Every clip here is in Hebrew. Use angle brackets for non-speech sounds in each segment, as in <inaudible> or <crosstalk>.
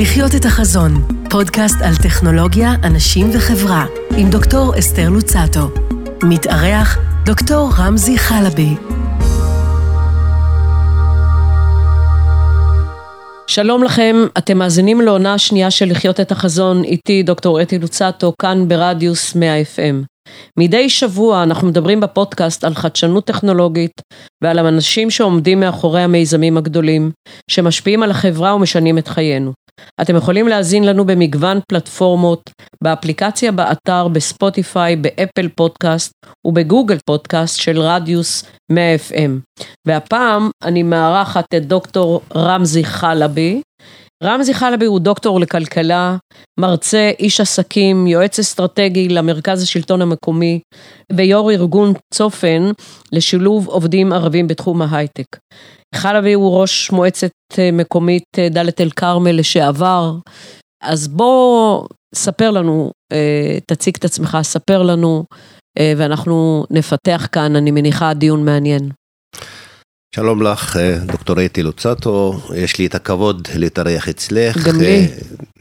לחיות את החזון, פודקאסט על טכנולוגיה, אנשים וחברה, עם דוקטור אסתר לוצטו. מתארח דוקטור רמזי חלבי. שלום לכם, אתם מאזינים לעונה השנייה של לחיות את החזון, איתי דוקטור אתי לוצטו, כאן ברדיוס 100 FM. מדי שבוע אנחנו מדברים בפודקאסט על חדשנות טכנולוגית ועל האנשים שעומדים מאחורי המיזמים הגדולים, שמשפיעים על החברה ומשנים את חיינו. אתם יכולים להאזין לנו במגוון פלטפורמות, באפליקציה באתר, בספוטיפיי, באפל פודקאסט ובגוגל פודקאסט של רדיוס 100 FM. והפעם אני מארחת את דוקטור רמזי חלבי, רמזי חלבי הוא דוקטור לכלכלה, מרצה, איש עסקים, יועץ אסטרטגי למרכז השלטון המקומי ויו"ר ארגון צופן לשילוב עובדים ערבים בתחום ההייטק. חלבי הוא ראש מועצת אה, מקומית אה, דאלית אל כרמל לשעבר, אז בוא ספר לנו, אה, תציג את עצמך, ספר לנו ואנחנו נפתח כאן, אני מניחה, דיון מעניין. שלום לך, אה, דוקטור אתי לוצטו, יש לי את הכבוד להתארח אצלך. גם לי. אה,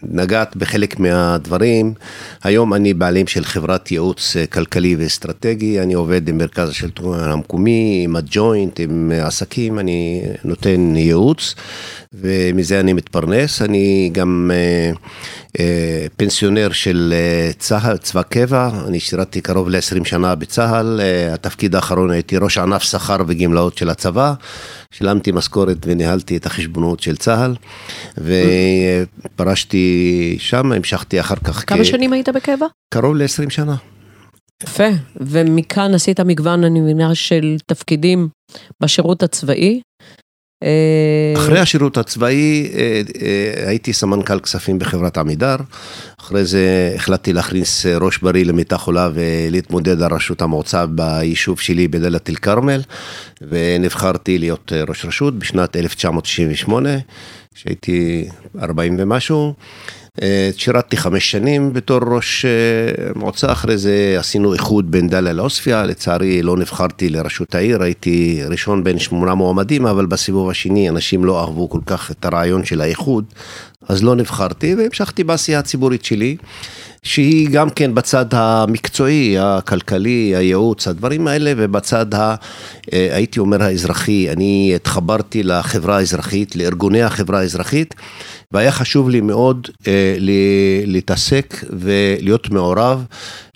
נגעת בחלק מהדברים. היום אני בעלים של חברת ייעוץ אה, כלכלי ואסטרטגי, אני עובד עם מרכז השלטון המקומי, עם הג'וינט, עם עסקים, אני נותן ייעוץ, ומזה אני מתפרנס. אני גם... אה, פנסיונר של אה, צה"ל, צבא קבע, אני שירתתי קרוב ל-20 שנה בצה"ל, אה, התפקיד האחרון הייתי ראש ענף שכר וגמלאות של הצבא, שילמתי משכורת וניהלתי את החשבונות של צה"ל, ופרשתי שם, המשכתי אחר כך. כמה כ... שנים היית בקבע? קרוב ל-20 שנה. יפה, ומכאן עשית מגוון, אני מבינה, של תפקידים בשירות הצבאי. אה, אחרי השירות הצבאי אה, אה, הייתי סמנכ"ל כספים בחברת עמידר, אחרי זה החלטתי להכניס ראש בריא למיטה חולה ולהתמודד על ראשות המועצה ביישוב שלי בדלת אל כרמל, ונבחרתי להיות ראש רשות בשנת 1998, כשהייתי 40 ומשהו. אה, שירתתי חמש שנים בתור ראש אה, מועצה, אחרי זה עשינו איחוד בין דאליה לעוספיא, לצערי לא נבחרתי לראשות העיר, הייתי ראשון בין שמונה מועמדים, אבל בסיבוב השני אנשים לא אהבו כל כך את הרעיון של האיחוד, אז לא נבחרתי והמשכתי בעשייה הציבורית שלי. שהיא גם כן בצד המקצועי, הכלכלי, הייעוץ, הדברים האלה, ובצד, ה, אה, הייתי אומר, האזרחי. אני התחברתי לחברה האזרחית, לארגוני החברה האזרחית, והיה חשוב לי מאוד אה, להתעסק ולהיות מעורב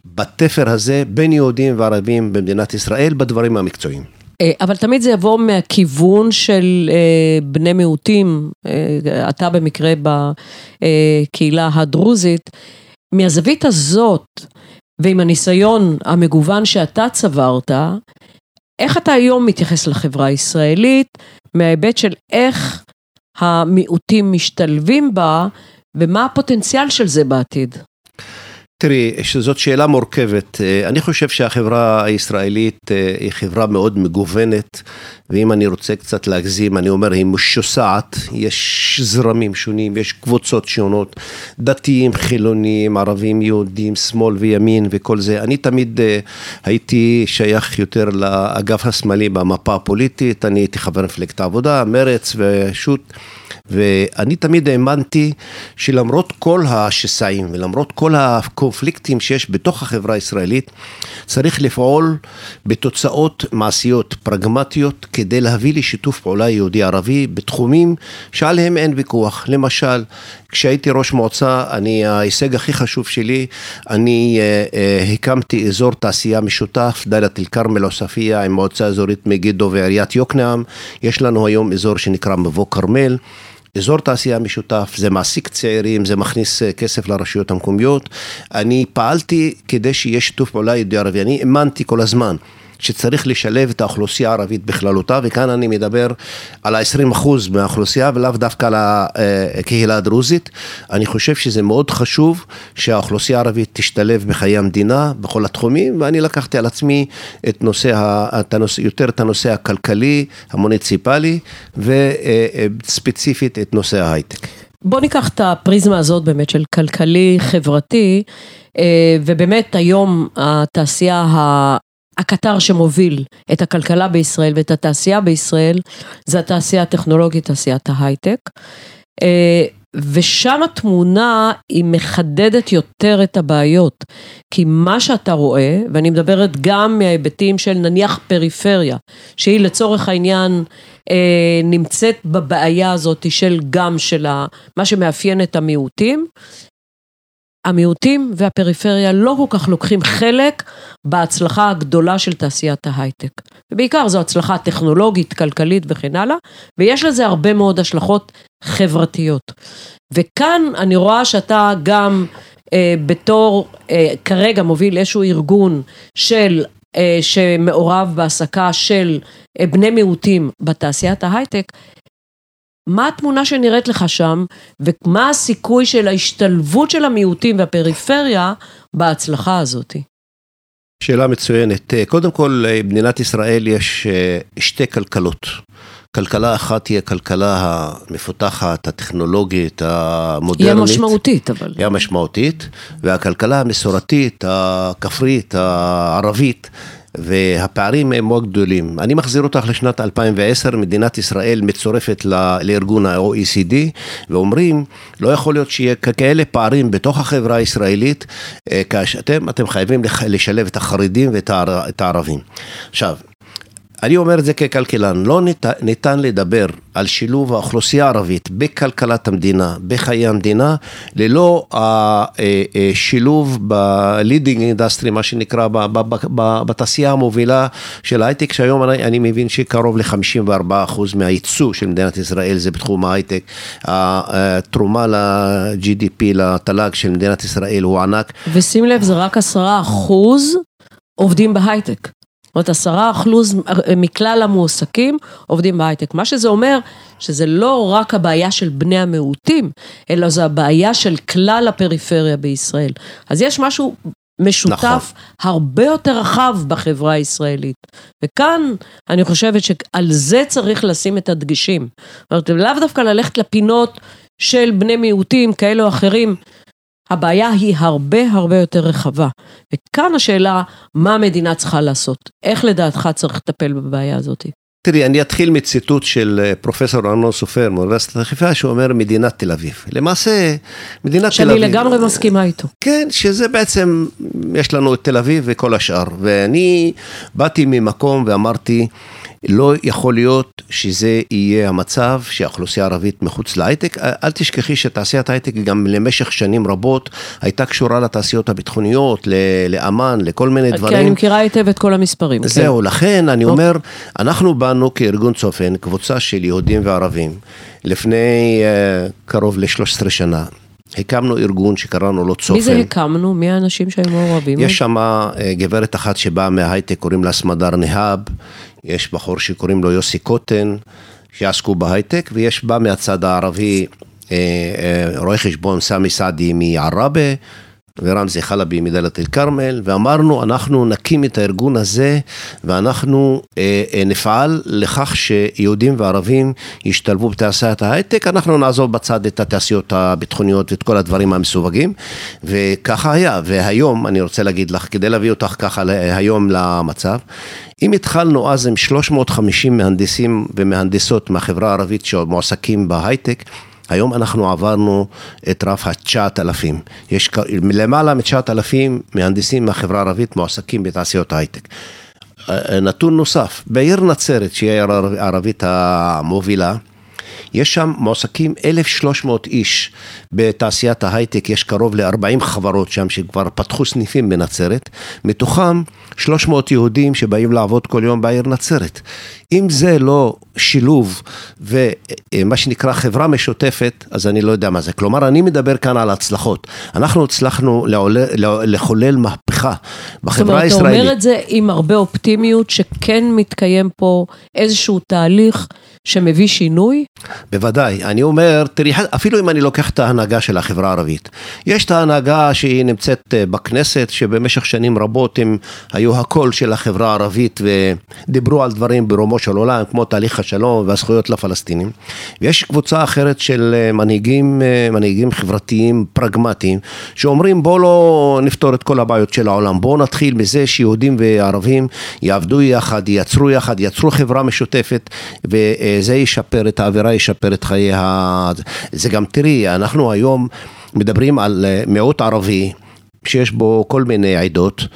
בתפר הזה בין יהודים וערבים במדינת ישראל בדברים המקצועיים. אה, אבל תמיד זה יבוא מהכיוון של אה, בני מיעוטים, אה, אתה במקרה בקהילה הדרוזית, מהזווית הזאת ועם הניסיון המגוון שאתה צברת, איך אתה היום מתייחס לחברה הישראלית? מההיבט של איך המיעוטים משתלבים בה ומה הפוטנציאל של זה בעתיד? תראי, שזאת שאלה מורכבת. אה, אני חושב שהחברה הישראלית אה, היא חברה מאוד מגוונת, ואם אני רוצה קצת להגזים, אני אומר, היא משוסעת, יש זרמים שונים, יש קבוצות שונות, דתיים, חילונים, ערבים, יהודים, שמאל וימין וכל זה. אני תמיד אה, הייתי שייך יותר לאגף השמאלי במפה הפוליטית, אני הייתי חבר מפלגת העבודה, מרץ ושות'. ואני תמיד האמנתי שלמרות כל השסעים ולמרות כל הקונפליקטים שיש בתוך החברה הישראלית, צריך לפעול בתוצאות מעשיות, פרגמטיות, כדי להביא לשיתוף פעולה יהודי-ערבי בתחומים שעליהם אין ויכוח. למשל, כשהייתי ראש מועצה, אני, ההישג הכי חשוב שלי, אני אה, אה, הקמתי אזור תעשייה משותף, דאלית אל כרמל עוספיא עם מועצה אזורית מגידו ועיריית יוקנעם. יש לנו היום אזור שנקרא מבוא כרמל. אזור תעשייה משותף, זה מעסיק צעירים, זה מכניס אה, כסף לרשויות המקומיות. אני פעלתי כדי שיהיה שיתוף פעולה יהודי ערבי, אני האמנתי כל הזמן. שצריך לשלב את האוכלוסייה הערבית בכללותה, וכאן אני מדבר על ה-20% מהאוכלוסייה ולאו דווקא על הקהילה הדרוזית. אני חושב שזה מאוד חשוב שהאוכלוסייה הערבית תשתלב בחיי המדינה בכל התחומים, ואני לקחתי על עצמי את נושא, את הנושא, יותר את הנושא הכלכלי, המוניציפלי, וספציפית את נושא ההייטק. בוא ניקח את הפריזמה הזאת באמת של כלכלי, חברתי, אה, ובאמת היום התעשייה הקטר שמוביל את הכלכלה בישראל ואת התעשייה בישראל זה התעשייה הטכנולוגית, תעשיית ההייטק. אה, ושם התמונה היא מחדדת יותר את הבעיות. כי מה שאתה רואה, ואני מדברת גם מההיבטים של נניח פריפריה, שהיא לצורך העניין אה, נמצאת בבעיה הזאת של גם של מה שמאפיין את המיעוטים, המיעוטים והפריפריה לא כל כך לוקחים חלק בהצלחה הגדולה של תעשיית ההייטק. ובעיקר זו הצלחה טכנולוגית, כלכלית וכן הלאה, ויש לזה הרבה מאוד השלכות חברתיות. וכאן אני רואה שאתה גם אה, בתור, אה, כרגע מוביל איזשהו ארגון של, אה, שמעורב בהעסקה של אה, בני מיעוטים בתעשיית ההייטק, מה התמונה שנראית לך שם, ומה הסיכוי של ההשתלבות של המיעוטים והפריפריה בהצלחה הזאת? שאלה מצוינת. קודם כל, במדינת ישראל יש אה, שתי כלכלות. כלכלה אחת היא הכלכלה המפותחת, הטכנולוגית, המודרנית. היא המשמעותית, אבל. היא המשמעותית, והכלכלה המסורתית, הכפרית, הערבית. והפערים הם מאוד גדולים. אני מחזיר אותך לשנת 2010, מדינת ישראל מצורפת לארגון ה-OECD, ואומרים, לא יכול להיות שיהיה כאלה פערים בתוך החברה הישראלית, אה, כאשר אתם, אתם חייבים לשלב את החרדים ואת הערבים. עכשיו, אני אומר את זה ככלכלן, לא ניתן, ניתן לדבר על שילוב האוכלוסייה הערבית בכלכלת המדינה, בחיי המדינה, ללא השילוב ב-leading industry, מה שנקרא, בתעשייה המובילה של ההייטק, שהיום אני, אני מבין שקרוב ל-54% מהייצוא של מדינת ישראל זה בתחום ההייטק. התרומה ל-GDP, לתל"ג של מדינת ישראל הוא ענק. ושים לב, זה רק 10% עובדים בהייטק. זאת אומרת, עשרה אחוז מכלל המועסקים עובדים בהייטק. מה שזה אומר, שזה לא רק הבעיה של בני המיעוטים, אלא זו הבעיה של כלל הפריפריה בישראל. אז יש משהו משותף נכון. הרבה יותר רחב בחברה הישראלית. וכאן אני חושבת שעל זה צריך לשים את הדגשים. זאת אומרת, לאו דווקא ללכת לפינות של בני מיעוטים כאלה או אחרים, הבעיה היא הרבה הרבה יותר רחבה. וכאן השאלה, מה המדינה צריכה לעשות? איך לדעתך צריך לטפל בבעיה הזאת? תראי, אני אתחיל מציטוט של אה, פרופסור ארנון סופר מאוניברסיטת חיפה, שאומר מדינת תל אביב. למעשה, מדינת תל אביב... שאני לגמרי מסכימה איתו. כן, שזה בעצם, יש לנו את תל אביב וכל השאר. ואני באתי ממקום ואמרתי, לא יכול להיות שזה יהיה המצב שהאוכלוסייה הערבית מחוץ להייטק. אל תשכחי שתעשיית ההייטק גם למשך שנים רבות הייתה קשורה לתעשיות הביטחוניות, לאמ"ן, לכל מיני דברים. כן, אני מכירה היטב את כל המספרים. זהו, כן. לכן אני אוקיי. אומר, אנחנו באנו כארגון צופן, קבוצה של יהודים וערבים, לפני uh, קרוב ל-13 שנה. הקמנו ארגון שקראנו לו צופן. מי זה הקמנו? מי האנשים שהיו מעורבים? יש שם אה, גברת אחת שבאה מההייטק, קוראים לה סמדר נהב, יש בחור שקוראים לו יוסי קוטן, שעסקו בהייטק, ויש בא מהצד הערבי אה, אה, רואה חשבון סמי סעדי מעראבה. ורמזי חלבי מדלית אל כרמל, ואמרנו, אנחנו נקים את הארגון הזה, ואנחנו אה, אה, נפעל לכך שיהודים וערבים ישתלבו בתעשיית ההייטק, אנחנו נעזוב בצד את התעשיות הביטחוניות ואת כל הדברים המסווגים, וככה היה, והיום, אני רוצה להגיד לך, כדי להביא אותך ככה היום למצב, אם התחלנו אז עם 350 מהנדסים ומהנדסות מהחברה הערבית שמועסקים בהייטק, היום אנחנו עברנו את רף ה-9,000. יש למעלה מ-9,000 מהנדסים מהחברה הערבית מועסקים בתעשיות ההייטק. אה, נתון נוסף, בעיר נצרת, שהיא העיר הערבית המובילה, יש שם מועסקים 1,300 איש בתעשיית ההייטק, יש קרוב ל-40 חברות שם שכבר פתחו סניפים בנצרת, מתוכם 300 יהודים שבאים לעבוד כל יום בעיר נצרת. אם זה לא שילוב ומה שנקרא חברה משותפת, אז אני לא יודע מה זה. כלומר, אני מדבר כאן על הצלחות. אנחנו הצלחנו לעולה, לחולל מהפכה בחברה הישראלית. זאת אומרת, אתה אומר את זה עם הרבה אופטימיות, שכן מתקיים פה איזשהו תהליך שמביא שינוי? בוודאי. אני אומר, תראי, אפילו אם אני לוקח את ההנהגה של החברה הערבית, יש את ההנהגה שהיא נמצאת אה, בכנסת, שבמשך שנים רבות הם היו הקול של החברה הערבית ודיברו על דברים ברומו של עולם, כמו תהליך השלום והזכויות לפלסטינים. ויש קבוצה אחרת של אה, מנהיגים, אה, מנהיגים חברתיים פרגמטיים, שאומרים בואו לא נפתור את כל הבעיות של העולם, בואו נתחיל מזה שיהודים וערבים יעבדו יחד, ייצרו יחד, ייצרו חברה משותפת. ו, זה ישפר את האווירה, ישפר את חיי ה... זה גם, תראי, אנחנו היום מדברים על מיעוט ערבי, שיש בו כל מיני עדות,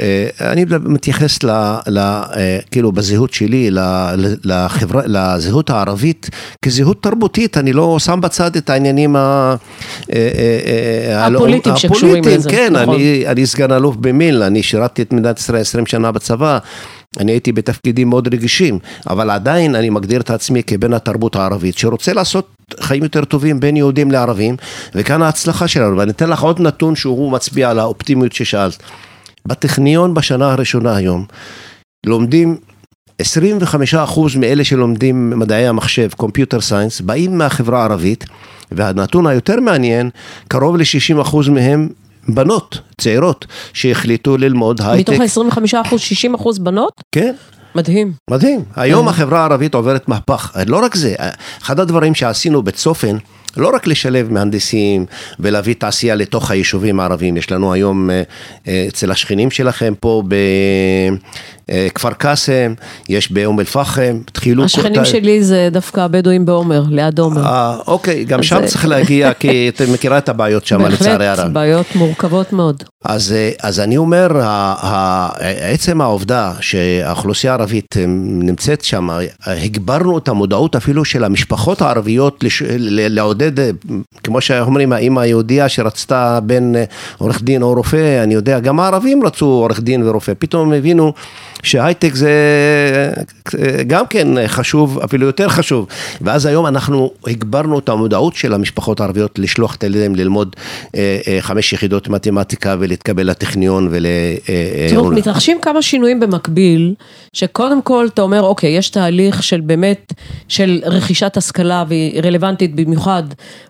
אה, אני מתייחס ל, ל, אה, כאילו בזהות שלי לחברה, לזהות הערבית כזהות תרבותית, אני לא שם בצד את העניינים אה, הפוליטיים שקשורים לזה. כן, נכון. אני, אני סגן אלוף במיל, אני שירתתי את מדינת ישראל 20 שנה בצבא. אני הייתי בתפקידים מאוד רגישים, אבל עדיין אני מגדיר את עצמי כבן התרבות הערבית, שרוצה לעשות חיים יותר טובים בין יהודים לערבים, וכאן ההצלחה שלנו. ואני אתן לך עוד נתון שהוא מצביע על האופטימיות ששאלת. בטכניון בשנה הראשונה היום, לומדים 25% מאלה שלומדים מדעי המחשב, Computer Science, באים מהחברה הערבית, והנתון היותר מעניין, קרוב ל-60% מהם בנות, צעירות, שהחליטו ללמוד הייטק. מתוך ה-25%, 60% בנות? כן. מדהים. מדהים. היום החברה הערבית עוברת מהפך. לא רק זה, אחד הדברים שעשינו בצופן, לא רק לשלב מהנדסים ולהביא תעשייה לתוך היישובים הערביים, יש לנו היום אה, אה, אצל השכנים שלכם פה בכפר קאסם, יש באום אל-פחם, התחילו... השכנים כל... שלי זה דווקא הבדואים בעומר, ליד עומר. אה, אוקיי, גם שם זה... צריך להגיע, כי <laughs> את מכירה את הבעיות שם, לצערי הרב. בהחלט, בעיות מורכבות מאוד. אז, אז אני אומר, עצם העובדה שהאוכלוסייה הערבית נמצאת שם, הגברנו את המודעות אפילו של המשפחות הערביות לעודד לעודד, כמו שאומרים, האמא היהודייה שרצתה בין עורך דין או רופא, אני יודע, גם הערבים רצו עורך דין ורופא, פתאום הם הבינו שהייטק זה גם כן חשוב, אפילו יותר חשוב. ואז היום אנחנו הגברנו את המודעות של המשפחות הערביות לשלוח את הילדים ללמוד אה, אה, חמש יחידות מתמטיקה ולהתקבל לטכניון ול... אה, תראו, מתרחשים כמה שינויים במקביל, שקודם כל אתה אומר, אוקיי, יש תהליך של באמת, של רכישת השכלה והיא רלוונטית במיוחד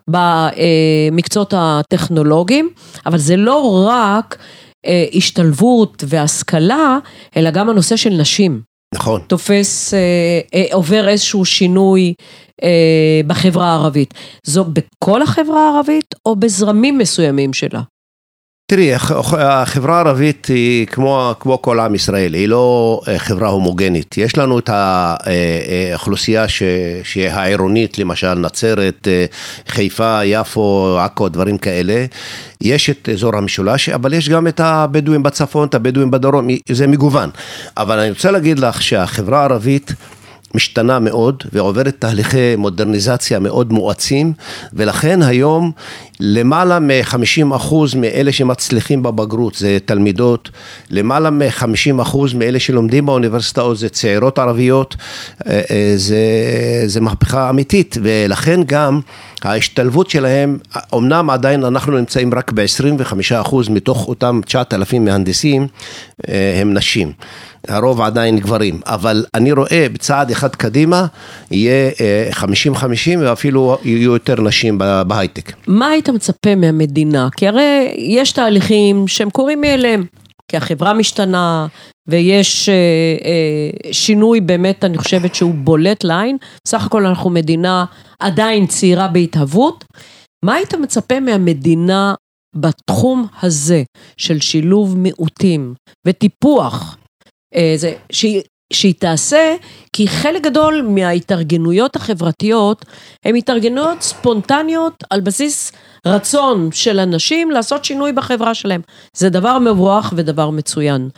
במקצועות הטכנולוגיים, אבל זה לא רק אה, השתלבות והשכלה, אלא גם הנושא של נשים. נכון. תופס, אה, אה, עובר איזשהו שינוי בחברה הערבית. זו בכל החברה הערבית או בזרמים מסוימים שלה? תראי, החברה הערבית היא כמו, כמו כל עם ישראל, היא לא אה, חברה הומוגנית. יש לנו את האוכלוסייה אה, אה, שהיא העירונית, למשל נצרת, חיפה, יפו, עכו, דברים כאלה. יש את אזור המשולש, אבל יש גם את הבדואים בצפון, את הבדואים בדרום, זה מגוון. אבל אני רוצה להגיד לך שהחברה הערבית... משתנה מאוד ועוברת תהליכי מודרניזציה מאוד מואצים ולכן היום למעלה מ-50% מאלה שמצליחים בבגרות זה תלמידות, למעלה מ-50% מאלה שלומדים באוניברסיטאות זה צעירות ערביות, אה, אה, זה, זה מהפכה אמיתית ולכן גם ההשתלבות שלהם, אמנם עדיין אנחנו נמצאים רק ב-25% מתוך אותם 9,000 מהנדסים אה, הם נשים. הרוב עדיין גברים, אבל אני רואה בצעד אחד קדימה יהיה 50-50 ואפילו יהיו יותר נשים בהייטק. מה היית מצפה מהמדינה? כי הרי יש תהליכים שהם קורים מאליהם, כי החברה משתנה ויש אה, אה, שינוי באמת, אני חושבת שהוא בולט לעין. סך הכל אנחנו מדינה עדיין צעירה בהתהוות. מה היית מצפה מהמדינה בתחום הזה של שילוב מיעוטים וטיפוח אה, שהיא, שהיא תעשה, כי חלק גדול מההתארגנויות החברתיות הן התארגנויות ספונטניות על בסיס רצון של אנשים לעשות שינוי בחברה שלהם. זה דבר מבורך ודבר מצוין.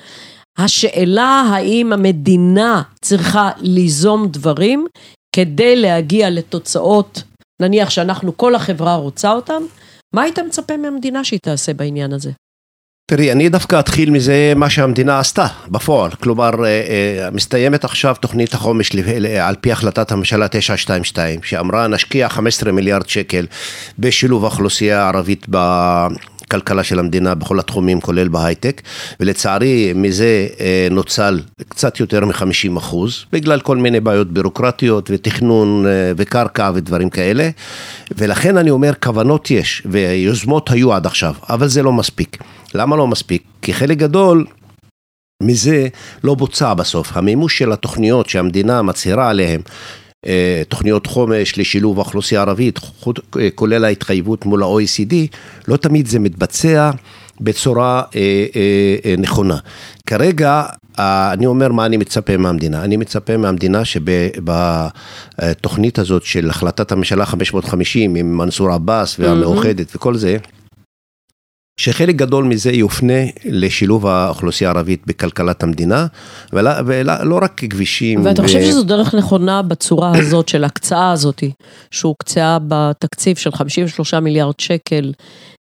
השאלה האם המדינה צריכה ליזום דברים כדי להגיע לתוצאות, נניח שאנחנו, כל החברה רוצה אותם, מה היית מצפה מהמדינה שהיא תעשה בעניין הזה? תראי, אני דווקא אתחיל מזה מה שהמדינה עשתה בפועל. כלומר, אה, אה, מסתיימת עכשיו תוכנית החומש על פי החלטת הממשלה 922, שאמרה נשקיע 15 מיליארד שקל בשילוב האוכלוסייה הערבית בכלכלה של המדינה בכל התחומים, כולל בהייטק, ולצערי מזה אה, נוצל קצת יותר מ-50 אחוז, בגלל כל מיני בעיות בירוקרטיות ותכנון וקרקע ודברים כאלה, ולכן אני אומר, כוונות יש, ויוזמות היו עד עכשיו, אבל זה לא מספיק. למה לא מספיק? כי חלק גדול מזה לא בוצע בסוף. המימוש של התוכניות שהמדינה מצהירה עליהן, אה, תוכניות חומש לשילוב האוכלוסייה הערבית, אה, כולל ההתחייבות מול ה-OECD, לא תמיד זה מתבצע בצורה אה, נכונה. כרגע אני אומר מה אני מצפה מהמדינה. אני מצפה מהמדינה שבתוכנית הזאת של החלטת הממשלה 550 עם מנסור עבאס והמאוחדת וכל זה, שחלק גדול מזה יופנה לשילוב האוכלוסייה הערבית בכלכלת המדינה, ולא, ולא לא רק כבישים. ואתה. חושב שזו דרך נכונה בצורה הזאת של הקצאה הזאת, שהוקצאה בתקציב של 53 מיליארד שקל,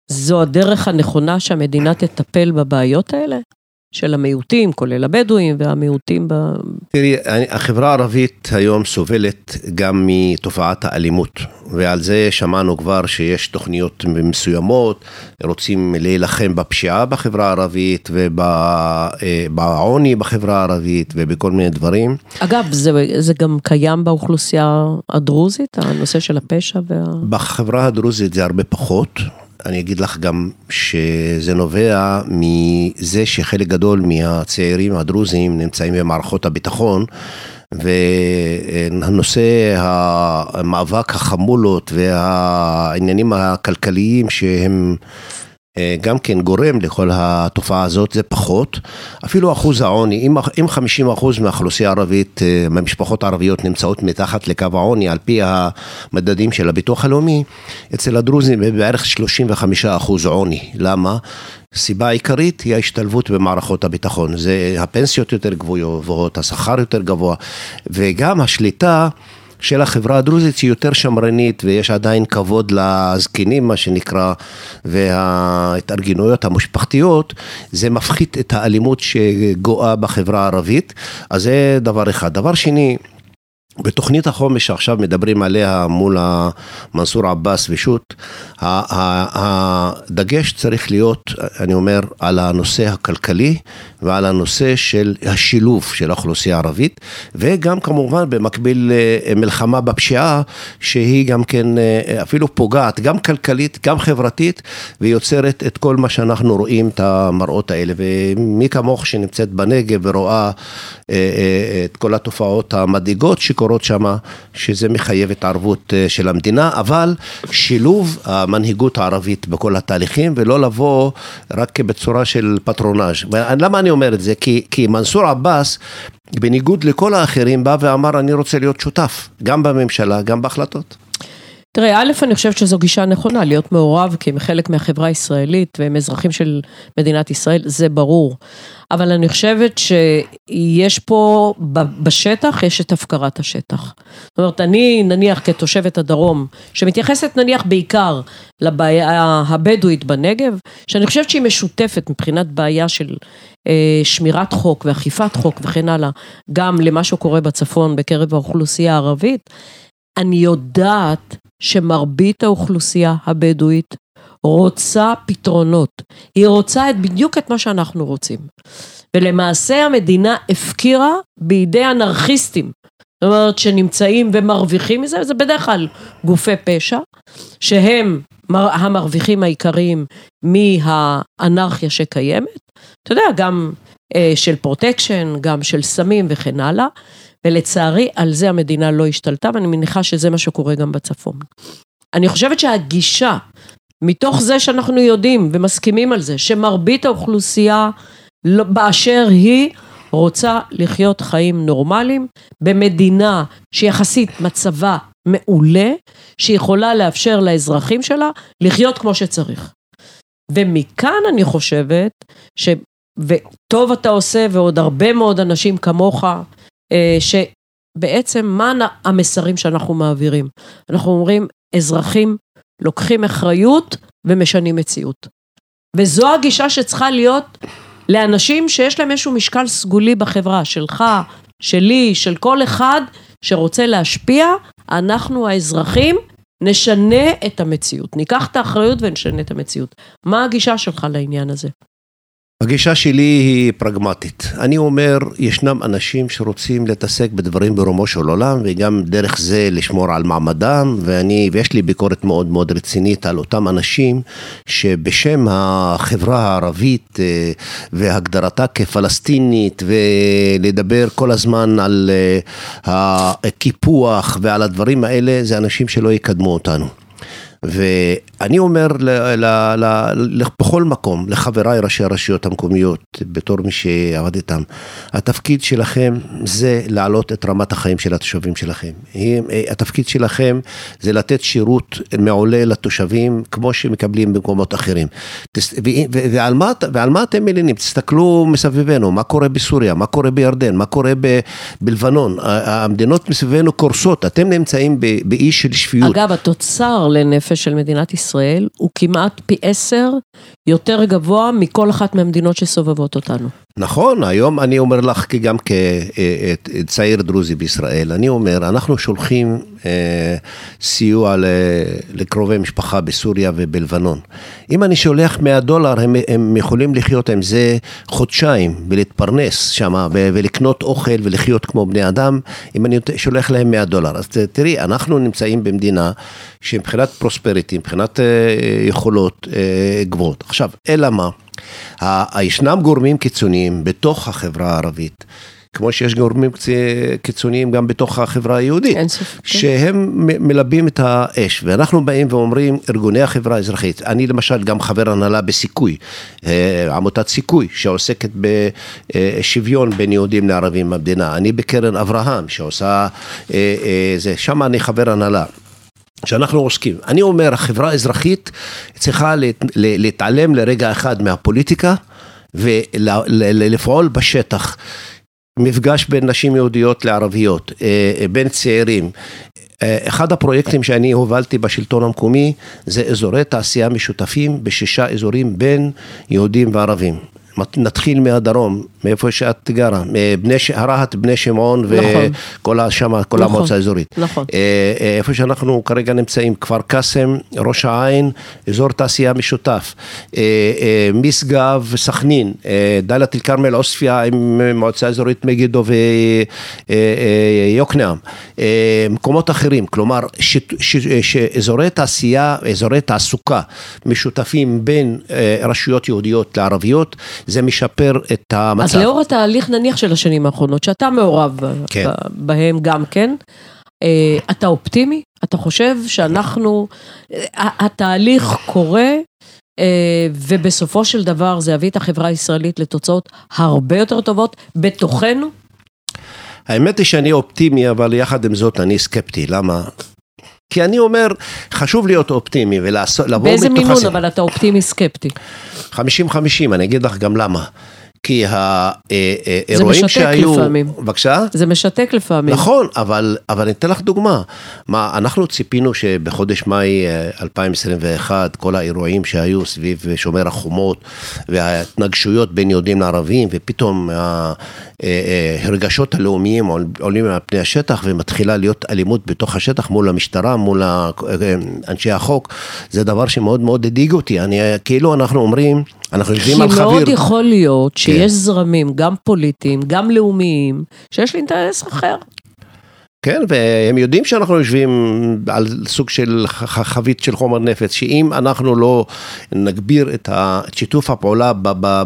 זו הדרך הנכונה שהמדינה תטפל בבעיות האלה? של המיעוטים, כולל הבדואים והמיעוטים ב... תראי, החברה הערבית היום סובלת גם מתופעת האלימות, ועל זה שמענו כבר שיש תוכניות מסוימות, רוצים להילחם בפשיעה בחברה הערבית ובעוני בחברה הערבית ובכל מיני דברים. אגב, זה, זה גם קיים באוכלוסייה הדרוזית, הנושא של הפשע וה... בחברה הדרוזית זה הרבה פחות. אני אגיד לך גם שזה נובע מזה שחלק גדול מהצעירים הדרוזים נמצאים במערכות הביטחון והנושא המאבק החמולות והעניינים הכלכליים שהם גם כן גורם לכל התופעה הזאת, זה פחות. אפילו אחוז העוני, אם, אם 50 אחוז מהאוכלוסייה הערבית, אה, מהמשפחות הערביות נמצאות מתחת לקו העוני, על פי המדדים של הביטוח הלאומי, אצל הדרוזים בערך 35 אחוז עוני. למה? הסיבה העיקרית היא ההשתלבות במערכות הביטחון. זה הפנסיות יותר גבוהות, השכר יותר גבוה, וגם השליטה של החברה הדרוזית היא יותר שמרנית ויש עדיין כבוד לזקנים מה שנקרא וההתארגנויות המשפחתיות זה מפחית את האלימות שגואה בחברה הערבית אז זה דבר אחד. דבר שני בתוכנית החומש שעכשיו מדברים עליה מול מנסור עבאס ושות', הדגש צריך להיות, אני אומר, על הנושא הכלכלי ועל הנושא של השילוב של האוכלוסייה הערבית, וגם כמובן במקביל אה, מלחמה בפשיעה, שהיא גם כן אה, אפילו פוגעת, גם כלכלית, גם חברתית, ויוצרת את כל מה שאנחנו רואים, את המראות האלה. ומי כמוך שנמצאת בנגב ורואה אה, את כל התופעות המדאיגות, שקורות שם, שזה מחייב התערבות אה, של המדינה, אבל שילוב המנהיגות הערבית בכל התהליכים, ולא לבוא רק בצורה של פטרונאז'. למה אני אומר את זה? כי, כי מנסור עבאס, בניגוד לכל האחרים, בא ואמר, אני רוצה להיות שותף, גם בממשלה, גם בהחלטות. תראה, א', אני חושבת שזו גישה נכונה, להיות מעורב כי הם חלק מהחברה הישראלית והם אזרחים של מדינת ישראל, זה ברור. אבל אני חושבת שיש פה, בשטח, יש את הפקרת השטח. זאת אומרת, אני נניח כתושבת הדרום, שמתייחסת נניח בעיקר לבעיה הבדואית בנגב, שאני חושבת שהיא משותפת מבחינת בעיה של אה, שמירת חוק ואכיפת חוק וכן הלאה, גם למה שקורה בצפון בקרב האוכלוסייה הערבית. אני יודעת שמרבית האוכלוסייה הבדואית רוצה פתרונות. היא רוצה את, בדיוק את מה שאנחנו רוצים. ולמעשה המדינה הפקירה בידי אנרכיסטים. זאת אומרת שנמצאים ומרוויחים מזה, זה בדרך כלל גופי פשע, שהם המרוויחים העיקריים מהאנרכיה שקיימת. אתה יודע, גם אה, של protection, גם של סמים וכן הלאה. ולצערי על זה המדינה לא השתלטה, ואני מניחה שזה מה שקורה גם בצפון. אני חושבת שהגישה, מתוך זה שאנחנו יודעים ומסכימים על זה, שמרבית האוכלוסייה לא, באשר היא, רוצה לחיות חיים נורמליים במדינה שיחסית מצבה מעולה, שיכולה לאפשר לאזרחים שלה לחיות כמו שצריך. ומכאן אני חושבת ש... וטוב אתה עושה ועוד הרבה מאוד אנשים כמוך אה, שבעצם מה המסרים שאנחנו מעבירים? אנחנו אומרים, אזרחים לוקחים אחריות ומשנים מציאות. וזו הגישה שצריכה להיות לאנשים שיש להם איזשהו משקל סגולי בחברה, שלך, שלי, של כל אחד שרוצה להשפיע, אנחנו האזרחים נשנה את המציאות. ניקח את האחריות ונשנה את המציאות. מה הגישה שלך לעניין הזה? הגישה שלי היא פרגמטית. אני אומר, ישנם אנשים שרוצים להתעסק בדברים ברומו של עולם, וגם דרך זה לשמור על מעמדם, ואני, ויש לי ביקורת מאוד מאוד רצינית על אותם אנשים, שבשם החברה הערבית אה, והגדרתה כפלסטינית, ולדבר כל הזמן על אה, הקיפוח ועל הדברים האלה, זה אנשים שלא יקדמו אותנו. ואני אומר ל, ל, ל, בכל מקום, לחבריי ראשי הרשויות המקומיות, בתור מי שעבד איתם, התפקיד שלכם זה להעלות את רמת החיים של התושבים שלכם. התפקיד שלכם זה לתת שירות מעולה לתושבים, כמו שמקבלים במקומות אחרים. ועל מה, ועל מה אתם מלינים? תסתכלו מסביבנו, מה קורה בסוריה, מה קורה בירדן, מה קורה ב, בלבנון. המדינות מסביבנו קורסות, אתם נמצאים באי של שפיות. אגב, התוצר לנפש של מדינת ישראל הוא כמעט פי עשר יותר גבוה מכל אחת מהמדינות שסובבות אותנו. נכון, היום אני אומר לך גם כצעיר דרוזי בישראל, אני אומר, אנחנו שולחים אה, סיוע לקרובי משפחה בסוריה ובלבנון. אם אני שולח 100 דולר, הם, הם יכולים לחיות עם זה חודשיים ולהתפרנס שם ולקנות אוכל ולחיות כמו בני אדם, אם אני שולח להם 100 דולר. אז תראי, אנחנו נמצאים במדינה שמבחינת פרוספריטי, מבחינת אה, יכולות אה, גבוהות. עכשיו, אלא מה? ישנם גורמים קיצוניים בתוך החברה הערבית. כמו שיש גורמים קיצוניים גם בתוך החברה היהודית, אין ספק. כן. שהם מלבים את האש, ואנחנו באים ואומרים, ארגוני החברה האזרחית, אני למשל גם חבר הנהלה בסיכוי, אה, עמותת סיכוי, שעוסקת בשוויון בין יהודים לערבים במדינה, אני בקרן אברהם, שעושה, זה, שם אני חבר הנהלה. שאנחנו עוסקים. אני אומר, החברה האזרחית צריכה להתעלם לרגע אחד מהפוליטיקה ולפעול בשטח. מפגש בין נשים יהודיות לערביות, אה, בין צעירים. אה, אחד הפרויקטים שאני הובלתי בשלטון המקומי זה אזורי תעשייה משותפים בשישה אזורים בין יהודים וערבים. נתחיל מהדרום, מאיפה שאת גרה, בני, רהט, בני שמעון וכל נכון. שמה, כל נכון, המועצה האזורית. נכון. אה, אה, איפה שאנחנו כרגע נמצאים, כפר קאסם, ראש העין, אזור תעשייה משותף, אה, משגב, סכנין, דאלית אל כרמל, עוספיא עם מועצה אזורית מגידו ויוקנעם, מקומות אחרים, כלומר שאזורי תעשייה, אזורי תעסוקה משותפים בין רשויות יהודיות לערביות, זה משפר את המצב. אז לאור התהליך נניח של השנים האחרונות, שאתה מעורב כן. בהם גם כן, אה, אתה אופטימי? אתה חושב שאנחנו, התהליך קורה אה, ובסופו של דבר זה יביא את החברה הישראלית לתוצאות הרבה יותר טובות בתוכנו? האמת היא שאני אופטימי, אבל יחד עם זאת אני סקפטי, למה? כי אני אומר, חשוב להיות אופטימי ולבוא מתוך... באיזה מינון אבל אתה אופטימי סקפטי? 50-50, אני אגיד לך גם למה. כי האירועים שהיו... זה משתק לפעמים. בבקשה? זה משתק לפעמים. נכון, אבל, אבל אני אתן לך דוגמה. מה, אנחנו ציפינו שבחודש מאי 2021, כל האירועים שהיו סביב שומר החומות וההתנגשויות בין יהודים לערבים, ופתאום הרגשות הלאומיים עולים על פני השטח ומתחילה להיות אלימות בתוך השטח מול המשטרה, מול אנשי החוק, זה דבר שמאוד מאוד הדאיג אותי. אני, כאילו אנחנו אומרים... אנחנו יושבים על חביר. כי מאוד יכול להיות שיש כן. זרמים, גם פוליטיים, גם לאומיים, שיש לי אינטרס אחר. כן, והם יודעים שאנחנו יושבים על סוג של חבית של חומר נפץ, שאם אנחנו לא נגביר את שיתוף הפעולה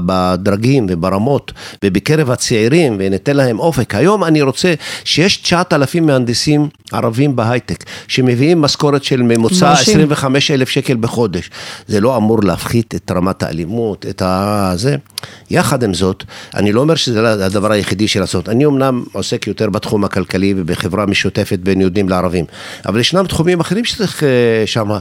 בדרגים וברמות ובקרב הצעירים וניתן להם אופק. היום אני רוצה שיש 9,000 מהנדסים ערבים בהייטק, שמביאים משכורת של ממוצע 25 אלף שקל בחודש. זה לא אמור להפחית את רמת האלימות, את הזה. יחד עם זאת, אני לא אומר שזה הדבר היחידי של לעשות. אני אמנם עוסק יותר בתחום הכלכלי ובחברה משותפת בין יהודים לערבים. אבל ישנם תחומים אחרים שצריך אה, שם,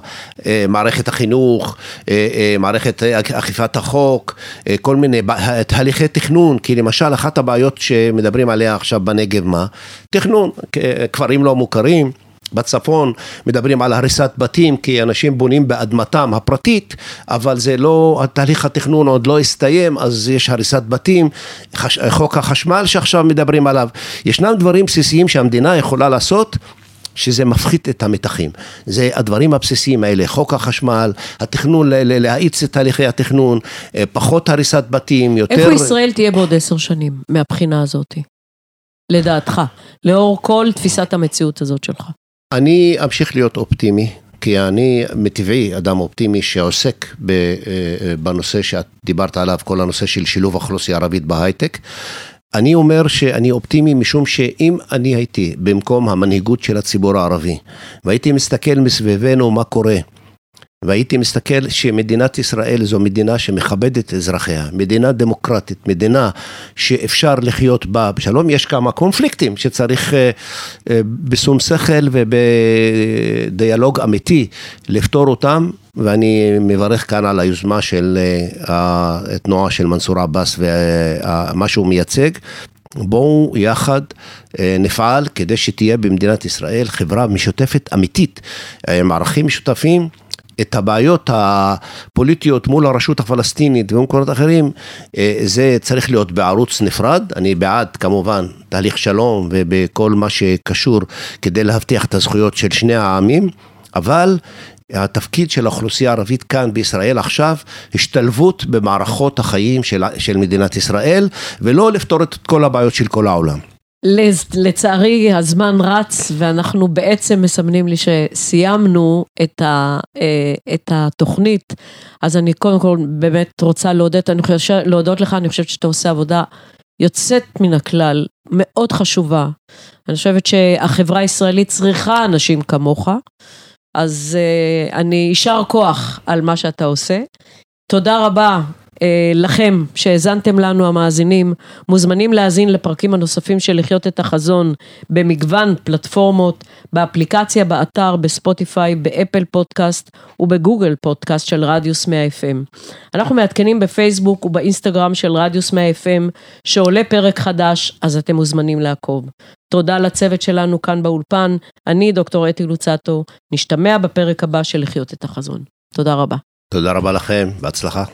אה, מערכת החינוך, אה, מערכת אכיפת החוק, כל מיני תהליכי תכנון, כי למשל אחת הבעיות שמדברים עליה עכשיו בנגב, מה? תכנון, כפרים לא מוכרים. בצפון מדברים על הריסת בתים כי אנשים בונים באדמתם הפרטית, אבל זה לא, תהליך התכנון עוד לא הסתיים, אז יש הריסת בתים, חש, חוק החשמל שעכשיו מדברים עליו. ישנם דברים בסיסיים שהמדינה יכולה לעשות. שזה מפחית את המתחים. זה הדברים הבסיסיים האלה, חוק החשמל, התכנון, להאיץ את תהליכי התכנון, אה, פחות הריסת בתים, יותר... איפה ישראל תהיה בעוד עשר שנים, מהבחינה הזאת? לדעתך, לאור כל תפיסת המציאות הזאת שלך. אני אמשיך להיות אופטימי, כי אני מטבעי אדם אופטימי שעוסק אה, אה, בנושא שאת דיברת עליו, כל הנושא של שילוב אוכלוסייה ערבית בהייטק. אני אומר שאני אופטימי משום שאם אני הייתי במקום המנהיגות של הציבור הערבי והייתי מסתכל מסביבנו מה קורה והייתי מסתכל שמדינת ישראל זו מדינה שמכבדת אזרחיה, מדינה דמוקרטית, מדינה שאפשר לחיות בה בשלום, יש כמה קונפליקטים שצריך אה, אה, בשום שכל ובדיאלוג אמיתי לפתור אותם, ואני מברך כאן על היוזמה של התנועה של מנסור עבאס ומה שהוא מייצג. בואו יחד אה, נפעל כדי שתהיה במדינת ישראל חברה משותפת אמיתית, עם ערכים משותפים. את הבעיות הפוליטיות מול הרשות הפלסטינית ומקומות אחרים, אה, זה צריך להיות בערוץ נפרד. אני בעד כמובן תהליך שלום ובכל מה שקשור כדי להבטיח את הזכויות של שני העמים, אבל התפקיד של האוכלוסייה הערבית כאן בישראל עכשיו, השתלבות במערכות החיים של, של מדינת ישראל, ולא לפתור את כל הבעיות של כל העולם. לצערי הזמן רץ ואנחנו בעצם מסמנים לי שסיימנו את, ה, אה, את התוכנית, אז אני קודם כל באמת רוצה להודות, אני חושב, להודות לך, אני חושבת שאתה עושה עבודה יוצאת מן הכלל, מאוד חשובה. אני חושבת שהחברה הישראלית צריכה אנשים כמוך. אז uh, אני יישר כוח על מה שאתה עושה. תודה רבה לכם שהאזנתם לנו המאזינים, מוזמנים להאזין לפרקים הנוספים של לחיות את החזון במגוון פלטפורמות, באפליקציה, באתר, בספוטיפיי, באפל פודקאסט ובגוגל פודקאסט של רדיוס 100 FM. אנחנו מעדכנים בפייסבוק ובאינסטגרם של רדיוס 100 FM שעולה פרק חדש, אז אתם מוזמנים לעקוב. תודה לצוות שלנו כאן באולפן, אני דוקטור אתי לוצטו, נשתמע בפרק הבא של לחיות את החזון. תודה רבה. תודה רבה לכם, בהצלחה.